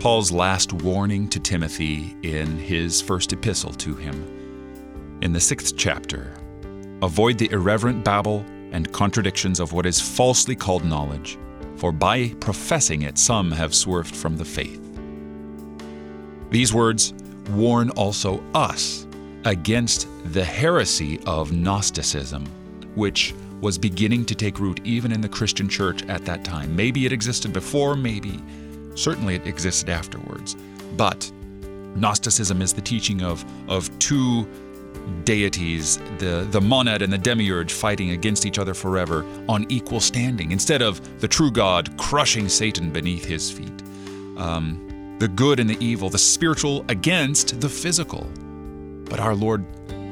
Paul's last warning to Timothy in his first epistle to him. In the sixth chapter, avoid the irreverent babble and contradictions of what is falsely called knowledge, for by professing it, some have swerved from the faith. These words warn also us against the heresy of Gnosticism, which was beginning to take root even in the Christian church at that time. Maybe it existed before, maybe, certainly it existed afterwards. But Gnosticism is the teaching of, of two deities, the, the monad and the demiurge, fighting against each other forever on equal standing, instead of the true God crushing Satan beneath his feet. Um, the good and the evil, the spiritual against the physical. But our Lord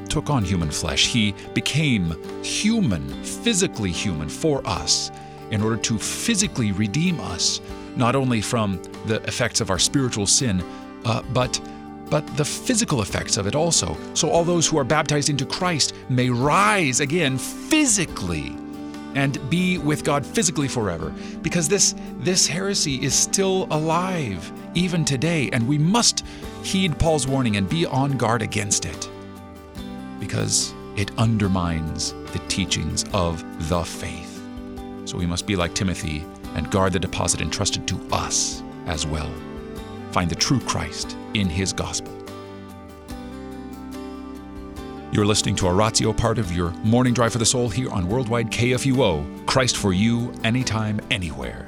took on human flesh. He became human, physically human for us, in order to physically redeem us, not only from the effects of our spiritual sin, uh, but but the physical effects of it also. So all those who are baptized into Christ may rise again physically and be with God physically forever because this this heresy is still alive even today and we must heed Paul's warning and be on guard against it because it undermines the teachings of the faith. So we must be like Timothy and guard the deposit entrusted to us as well. Find the true Christ in his gospel. You're listening to Oratio, part of your morning drive for the soul here on Worldwide KFUO. Christ for you, anytime, anywhere.